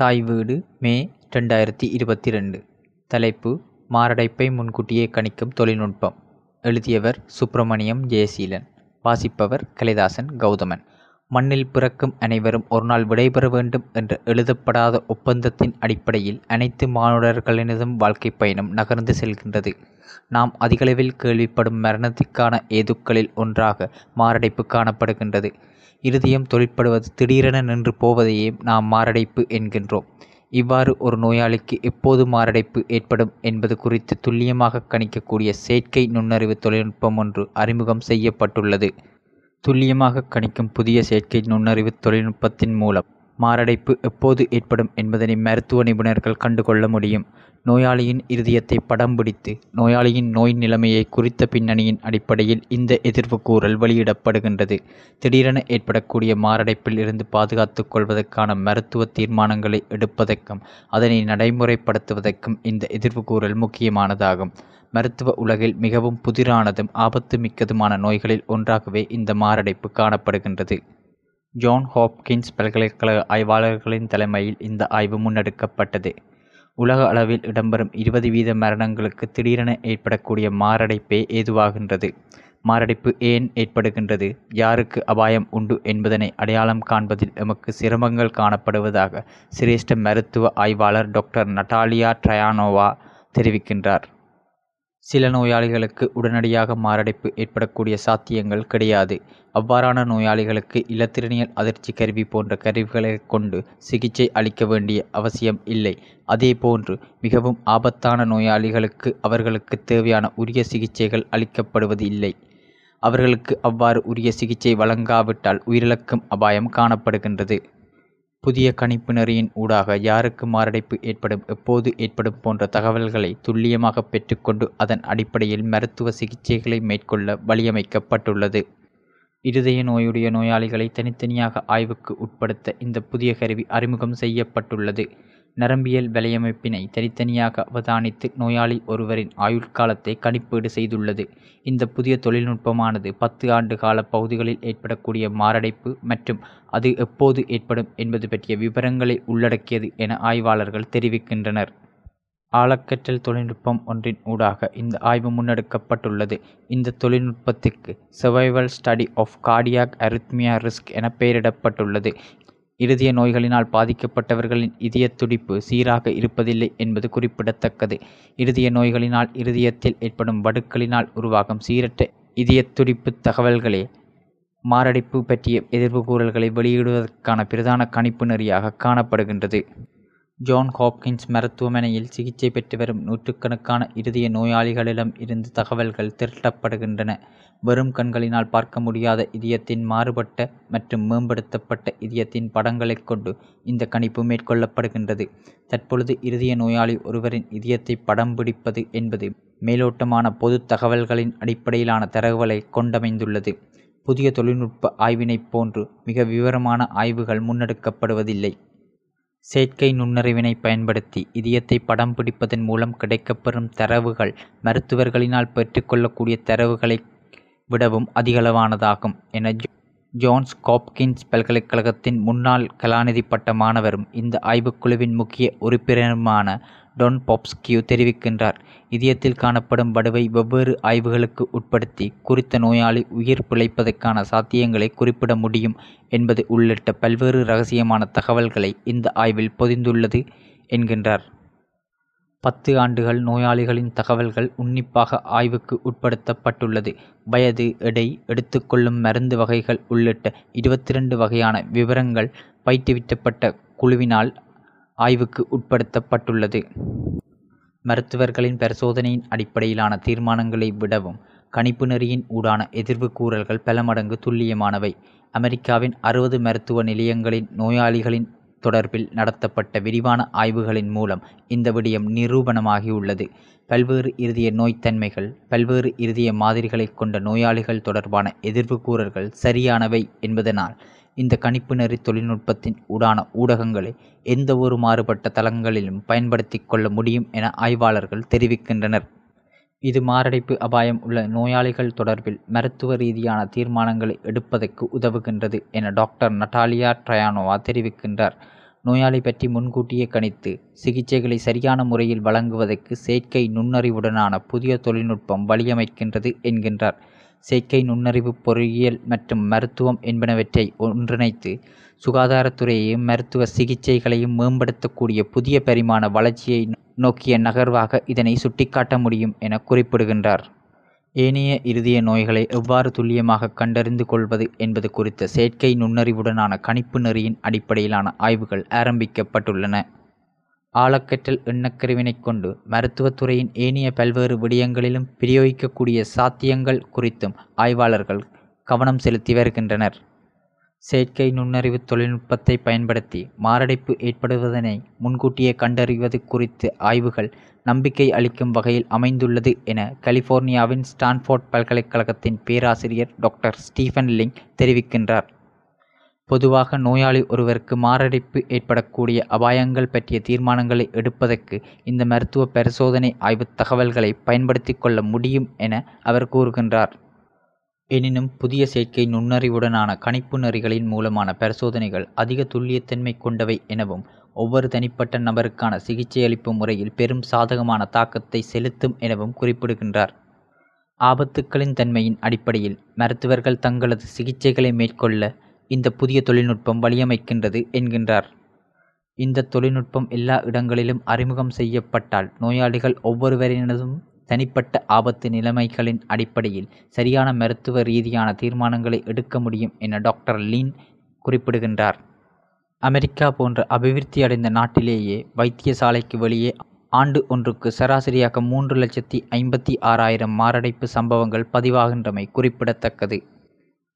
தாய் வீடு மே ரெண்டாயிரத்தி இருபத்தி ரெண்டு தலைப்பு மாரடைப்பை முன்கூட்டியே கணிக்கும் தொழில்நுட்பம். எழுதியவர் சுப்பிரமணியம் ஜெயசீலன். வாசிப்பவர் கலைதாசன் கௌதமன். மண்ணில் பிறக்கும் அனைவரும் ஒருநாள் விடைபெற வேண்டும் என்ற எழுதப்படாத ஒப்பந்தத்தின் அடிப்படையில் அனைத்து மானுடர்களினதும் வாழ்க்கை பயணம் நகர்ந்து செல்கின்றது. நாம் அதிகளவில் கேள்விப்படும் மரணத்திற்கான ஏதுக்களில் ஒன்றாக மாரடைப்பு காணப்படுகின்றது. இருதயம் தொழிற்படுவது திடீரென நின்று போவதையே நாம் மாரடைப்பு என்கின்றோம். இவ்வாறு ஒரு நோயாளிக்கு எப்போது மாரடைப்பு ஏற்படும் என்பது குறித்து துல்லியமாக கணிக்கக்கூடிய செயற்கை நுண்ணறிவு தொழில்நுட்பம் ஒன்று அறிமுகம் செய்யப்பட்டுள்ளது. துல்லியமாக கணிக்கும் புதிய செயற்கை நுண்ணறிவு தொழில்நுட்பத்தின் மூலம் மாரடைப்பு எப்போது ஏற்படும் என்பதனை மருத்துவ நிபுணர்கள் கண்டுகொள்ள முடியும். நோயாளியின் இருதயத்தை படம் பிடித்து நோயாளியின் நோய் நிலைமையை குறித்த பின்னணியின் அடிப்படையில் இந்த எதிர்வு கூறல் வெளியிடப்படுகின்றது. திடீரென ஏற்படக்கூடிய மாரடைப்பில் இருந்து பாதுகாத்துக் கொள்வதற்கான மருத்துவ தீர்மானங்களை எடுப்பதற்கும் அதனை நடைமுறைப்படுத்துவதற்கும் இந்த எதிர்வு கூறல் முக்கியமானதாகும். மருத்துவ உலகில் மிகவும் புதிரானதும் ஆபத்து மிக்கதுமான நோய்களில் ஒன்றாகவே இந்த மாரடைப்பு காணப்படுகின்றது. ஜான் ஹாப்கின்ஸ் பல்கலைக்கழக ஆய்வாளர்களின் தலைமையில் இந்த ஆய்வு முன்னெடுக்கப்பட்டது. உலக அளவில் இடம்பெறும் இருபது வீத மரணங்களுக்கு திடீரென ஏற்படக்கூடிய மாரடைப்பே ஏதுவாகின்றது. மாரடைப்பு ஏன் ஏற்படுகின்றது? யாருக்கு அபாயம் உண்டு என்பதனை அடையாளம் காண்பதில் எமக்கு சிரமங்கள் காணப்படுவதாக சிரேஷ்ட மருத்துவ ஆய்வாளர் டாக்டர் நட்டாலியா ட்ரயானோவா தெரிவிக்கின்றார். சில நோயாளிகளுக்கு உடனடியாக மாரடைப்பு ஏற்படக்கூடிய சாத்தியங்கள் கிடையாது. அவ்வாறான நோயாளிகளுக்கு இலத்திரனியல் அதிர்ச்சி கருவி போன்ற கருவிகளை கொண்டு சிகிச்சை அளிக்க வேண்டிய அவசியம் இல்லை. அதேபோன்று மிகவும் ஆபத்தான நோயாளிகளுக்கு அவர்களுக்கு தேவையான உரிய சிகிச்சைகள் அளிக்கப்படுவது இல்லை. அவர்களுக்கு அவ்வாறு உரிய சிகிச்சை வழங்காவிட்டால் உயிரிழக்கும் அபாயம் காணப்படுகின்றது. புதிய கணிப்பு நெறியின் ஊடாக யாருக்கு மாரடைப்பு ஏற்படும் எப்போது ஏற்படும் போன்ற தகவல்களை துல்லியமாக பெற்றுக்கொண்டு அதன் அடிப்படையில் மருத்துவ சிகிச்சைகளை மேற்கொள்ள வழியமைக்கப்பட்டுள்ளது. இருதய நோயுடைய நோயாளிகளை தனித்தனியாக ஆய்வுக்கு உட்படுத்த இந்த புதிய கருவி அறிமுகம் செய்யப்பட்டுள்ளது. நரம்பியல் வலையமைப்பினை தனித்தனியாக அவதானித்து நோயாளி ஒருவரின் ஆயுட்காலத்தை கணிப்பீடு செய்துள்ளது. இந்த புதிய தொழில்நுட்பமானது பத்து ஆண்டு கால பகுதிகளில் ஏற்படக்கூடிய மாரடைப்பு மற்றும் அது எப்போது ஏற்படும் என்பது பற்றிய விவரங்களை உள்ளடக்கியது என ஆய்வாளர்கள் தெரிவிக்கின்றனர். ஆழக்கற்றல் தொழில்நுட்பம் ஒன்றின் ஊடாக இந்த ஆய்வு முன்னெடுக்கப்பட்டுள்ளது. இந்த தொழில்நுட்பத்திற்கு survival study of cardiac arrhythmia risk என பெயரிடப்பட்டுள்ளது. இருதய நோய்களினால் பாதிக்கப்பட்டவர்களின் இதய துடிப்பு சீராக இருப்பதில்லை என்பது குறிப்பிடத்தக்கது. இருதய நோய்களினால் இருதயத்தில் ஏற்படும் வடுக்களினால் உருவாகும் சீரற்ற இதய துடிப்பு தகவல்களே மாரடைப்பு பற்றிய எதிர்ப்பு கூறல்களை வெளியிடுவதற்கான பிரதான கணிப்பு நெறியாக காணப்படுகின்றது. ஜான் ஹாப்கின்ஸ் மருத்துவமனையில் சிகிச்சை பெற்று வரும் நூற்றுக்கணக்கான இருதய நோயாளிகளிடம் இருந்து தகவல்கள் திரட்டப்படுகின்றன. வெறும் கண்களினால் பார்க்க முடியாத இதயத்தின் மாறுபட்ட மற்றும் மேம்படுத்தப்பட்ட இதயத்தின் படங்களைக் கொண்டு இந்த கணிப்பு மேற்கொள்ளப்படுகின்றது. தற்பொழுது இருதய நோயாளி ஒருவரின் இதயத்தை படம் பிடிப்பது என்பது மேலோட்டமான பொது தகவல்களின் அடிப்படையிலான தரவுகளை கொண்டமைந்துள்ளது. புதிய தொழில்நுட்ப ஆய்வினைப் போன்று மிக விவரமான ஆய்வுகள் முன்னெடுக்கப்படுவதில்லை. செயற்கை நுண்ணறிவினை பயன்படுத்தி இதயத்தை படம் பிடிப்பதன் மூலம் கிடைக்கப்பெறும் தரவுகள் மருத்துவர்களினால் பெற்றுக்கொள்ளக்கூடிய தரவுகளை விடவும் அதிகளவானதாகும். என ஜோன்ஸ் காப்கின்ஸ் பல்கலைக்கழகத்தின் முன்னாள் கலாநிதி பட்ட மாணவரும் இந்த ஆய்வுக்குழுவின் முக்கிய உறுப்பினருமான டொன் பாப்ஸ்கியூ தெரிவிக்கின்றார். இதயத்தில் காணப்படும் வடுவை வெவ்வேறு ஆய்வுகளுக்கு உட்படுத்தி குறித்த நோயாளி உயிர் பிழைப்பதற்கான சாத்தியங்களை குறிப்பிட முடியும் என்பது உள்ளிட்ட பல்வேறு ரகசியமான தகவல்களை இந்த ஆய்வில் பொதிந்துள்ளது என்கின்றார். பத்து ஆண்டுகள் நோயாளிகளின் தகவல்கள் உன்னிப்பாக ஆய்வுக்கு உட்படுத்தப்பட்டுள்ளது. வயது எடை எடுத்துக்கொள்ளும் மருந்து வகைகள் உள்ளிட்ட இருபத்தி ரெண்டு வகையான விவரங்கள் பயிற்றுவிக்கப்பட்ட குழுவினால் ஆய்வுக்கு உட்படுத்தப்பட்டுள்ளது. மருத்துவர்களின் பரிசோதனையின் அடிப்படையிலான தீர்மானங்களை விடவும் கணிப்பு நெறியின் ஊடான எதிர்வு கூறல்கள் பல மடங்கு துல்லியமானவை. அமெரிக்காவின் அறுபது மருத்துவ நிலையங்களின் நோயாளிகளின் தொடர்பில் நடத்தப்பட்ட விரிவான ஆய்வுகளின் மூலம் இந்த விடயம் நிரூபணமாகியுள்ளது. பல்வேறு இருதய நோய்த்தன்மைகள் பல்வேறு இருதய மாதிரிகளை கொண்ட நோயாளிகள் தொடர்பான எதிர்வு கூறல்கள் சரியானவை என்பதனால் இந்த கணிப்பு நெறி தொழில்நுட்பத்தின் ஊடான ஊடகங்களை எந்த ஒரு மாறுபட்ட தளங்களிலும் பயன்படுத்தி கொள்ள முடியும் என ஆய்வாளர்கள் தெரிவிக்கின்றனர். இது மாரடைப்பு அபாயம் உள்ள நோயாளிகள் தொடர்பில் மருத்துவ ரீதியான தீர்மானங்களை எடுப்பதற்கு உதவுகின்றது என டாக்டர் நட்டாலியா ட்ரயானோவா தெரிவிக்கின்றார். நோயாளி பற்றி முன்கூட்டியே கணித்து சிகிச்சைகளை சரியான முறையில் வழங்குவதற்கு செயற்கை நுண்ணறிவுடனான புதிய தொழில்நுட்பம் வழியமைக்கின்றது என்கின்றார். செயற்கை நுண்ணறிவு பொறியியல் மற்றும் மருத்துவம் என்பனவற்றை ஒன்றிணைத்து சுகாதாரத்துறையையும் மருத்துவ சிகிச்சைகளையும் மேம்படுத்தக்கூடிய புதிய பரிமாண வளர்ச்சியை நோக்கிய நகர்வாக இதனை சுட்டிக்காட்ட முடியும் என குறிப்பிடுகின்றார். ஏனைய இருதய நோய்களை எவ்வாறு துல்லியமாக கண்டறிந்து கொள்வது என்பது குறித்த செயற்கை நுண்ணறிவுடனான கணிப்பு நெறியின் அடிப்படையிலான ஆய்வுகள் ஆரம்பிக்கப்பட்டுள்ளன. ஆழக்கற்றல் எண்ணக்கருவினைக் கொண்டு மருத்துவத்துறையின் ஏனைய பல்வேறு விடயங்களிலும் பிரயோகிக்கக்கூடிய சாத்தியங்கள் குறித்தும் ஆய்வாளர்கள் கவனம் செலுத்தி வருகின்றனர். செயற்கை நுண்ணறிவு தொழில்நுட்பத்தை பயன்படுத்தி மாரடைப்பு ஏற்படுவதனை முன்கூட்டியே கண்டறிவது குறித்த ஆய்வுகள் நம்பிக்கை அளிக்கும் வகையில் அமைந்துள்ளது என கலிபோர்னியாவின் ஸ்டான்ஃபோர்ட் பல்கலைக்கழகத்தின் பேராசிரியர் டாக்டர் ஸ்டீஃபன் லிங் தெரிவிக்கின்றார். பொதுவாக நோயாளி ஒருவருக்கு மாரடைப்பு ஏற்படக்கூடிய அபாயங்கள் பற்றிய தீர்மானங்களை எடுப்பதற்கு இந்த மருத்துவ பரிசோதனை ஆய்வு தகவல்களை பயன்படுத்தி கொள்ள முடியும் என அவர் கூறுகின்றார். எனினும் புதிய செயற்கை நுண்ணறிவுடனான கணிப்பு நெறிகளின் மூலமான பரிசோதனைகள் அதிக துல்லியத்தன்மை கொண்டவை எனவும் ஒவ்வொரு தனிப்பட்ட நபருக்கான சிகிச்சையளிப்பு முறையில் பெரும் சாதகமான தாக்கத்தை செலுத்தும் எனவும் குறிப்பிடுகின்றார். ஆபத்துக்களின் தன்மையின் அடிப்படையில் மருத்துவர்கள் தங்களது சிகிச்சைகளை மேற்கொள்ள இந்த புதிய தொழில்நுட்பம் வழியமைக்கின்றது என்கின்றார். இந்த தொழில்நுட்பம் எல்லா இடங்களிலும் அறிமுகம் செய்யப்பட்டால் நோயாளிகள் ஒவ்வொருவரினதும் தனிப்பட்ட ஆபத்து நிலைமைகளின் அடிப்படையில் சரியான மருத்துவ ரீதியான தீர்மானங்களை எடுக்க முடியும் என டாக்டர் லீன் குறிப்பிடுகின்றார். அமெரிக்கா போன்ற அபிவிருத்தி அடைந்த நாட்டிலேயே வைத்தியசாலைக்கு வெளியே ஆண்டு ஒன்றுக்கு சராசரியாக மூன்று லட்சத்தி ஐம்பத்தி ஆறாயிரம் மாரடைப்பு சம்பவங்கள் பதிவாகின்றமை குறிப்பிடத்தக்கது.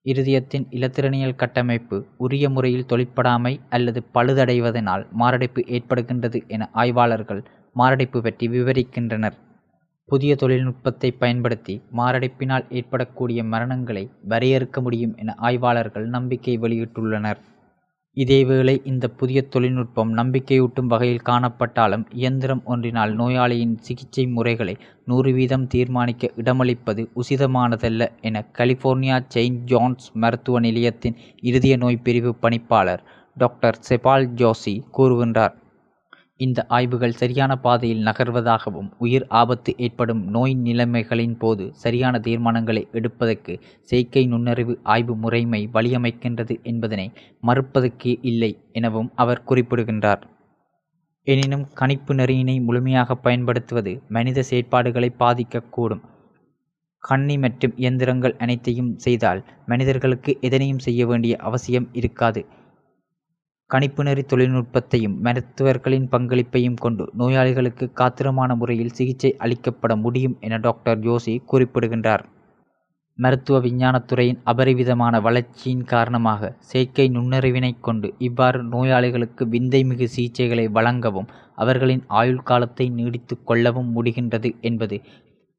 இருதயத்தின் இலத்திரனியல் கட்டமைப்பு உரிய முறையில் தொழிற்படாமை அல்லது பழுதடைவதனால் மாரடைப்பு ஏற்படுகின்றது என ஆய்வாளர்கள் மாரடைப்பு பற்றி விவரிக்கின்றனர். புதிய தொழில்நுட்பத்தை பயன்படுத்தி மாரடைப்பினால் ஏற்படக்கூடிய மரணங்களை வரையறுக்க முடியும் என ஆய்வாளர்கள் நம்பிக்கை வெளியிட்டுள்ளனர். இதேவேளை இந்த புதிய தொழில்நுட்பம் நம்பிக்கையூட்டும் வகையில் காணப்பட்டாலும் இயந்திரம் ஒன்றினால் நோயாளியின் சிகிச்சை முறைகளை நூறு வீதம் தீர்மானிக்க இடமளிப்பது உசிதமானதல்ல என கலிபோர்னியா செயின்ட் ஜான்ஸ் மருத்துவ நிலையத்தின் இருதய நோய் பிரிவு பணிப்பாளர் டாக்டர் செபால் ஜோஷி கூறுகின்றார். இந்த ஆய்வுகள் சரியான பாதையில் நகர்வதாகவும் உயிர் ஆபத்து ஏற்படும் நோய் நிலைமைகளின் போது சரியான தீர்மானங்களை எடுப்பதற்கு செயற்கை நுண்ணறிவு ஆய்வு முறைமை வழியமைக்கின்றது என்பதனை மறுப்பதற்கே இல்லை எனவும் அவர் குறிப்பிடுகின்றார். எனினும் கணிப்பு நெறியினை முழுமையாக பயன்படுத்துவது மனித செயற்பாடுகளை பாதிக்கக்கூடும். கண்ணி மற்றும் இயந்திரங்கள் அனைத்தையும் செய்தால் மனிதர்களுக்கு எதனையும் செய்ய வேண்டிய அவசியம் இருக்காது. கணிப்புணரி தொழில்நுட்பத்தையும் மருத்துவர்களின் பங்களிப்பையும் கொண்டு நோயாளிகளுக்கு காத்திரமான முறையில் சிகிச்சை அளிக்கப்பட முடியும் என டாக்டர் ஜோஷி குறிப்பிடுகின்றார். மருத்துவ விஞ்ஞானத்துறையின் அபரிவிதமான வளர்ச்சியின் காரணமாக செயற்கை நுண்ணறிவினைக் கொண்டு இவ்வாறு நோயாளிகளுக்கு விந்தைமிகு சிகிச்சைகளை வழங்கவும் அவர்களின் ஆயுள் காலத்தை நீடித்து கொள்ளவும் முடிகின்றது என்பது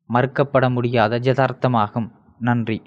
மறுக்கப்பட முடியாத யதார்த்தமாகும். நன்றி.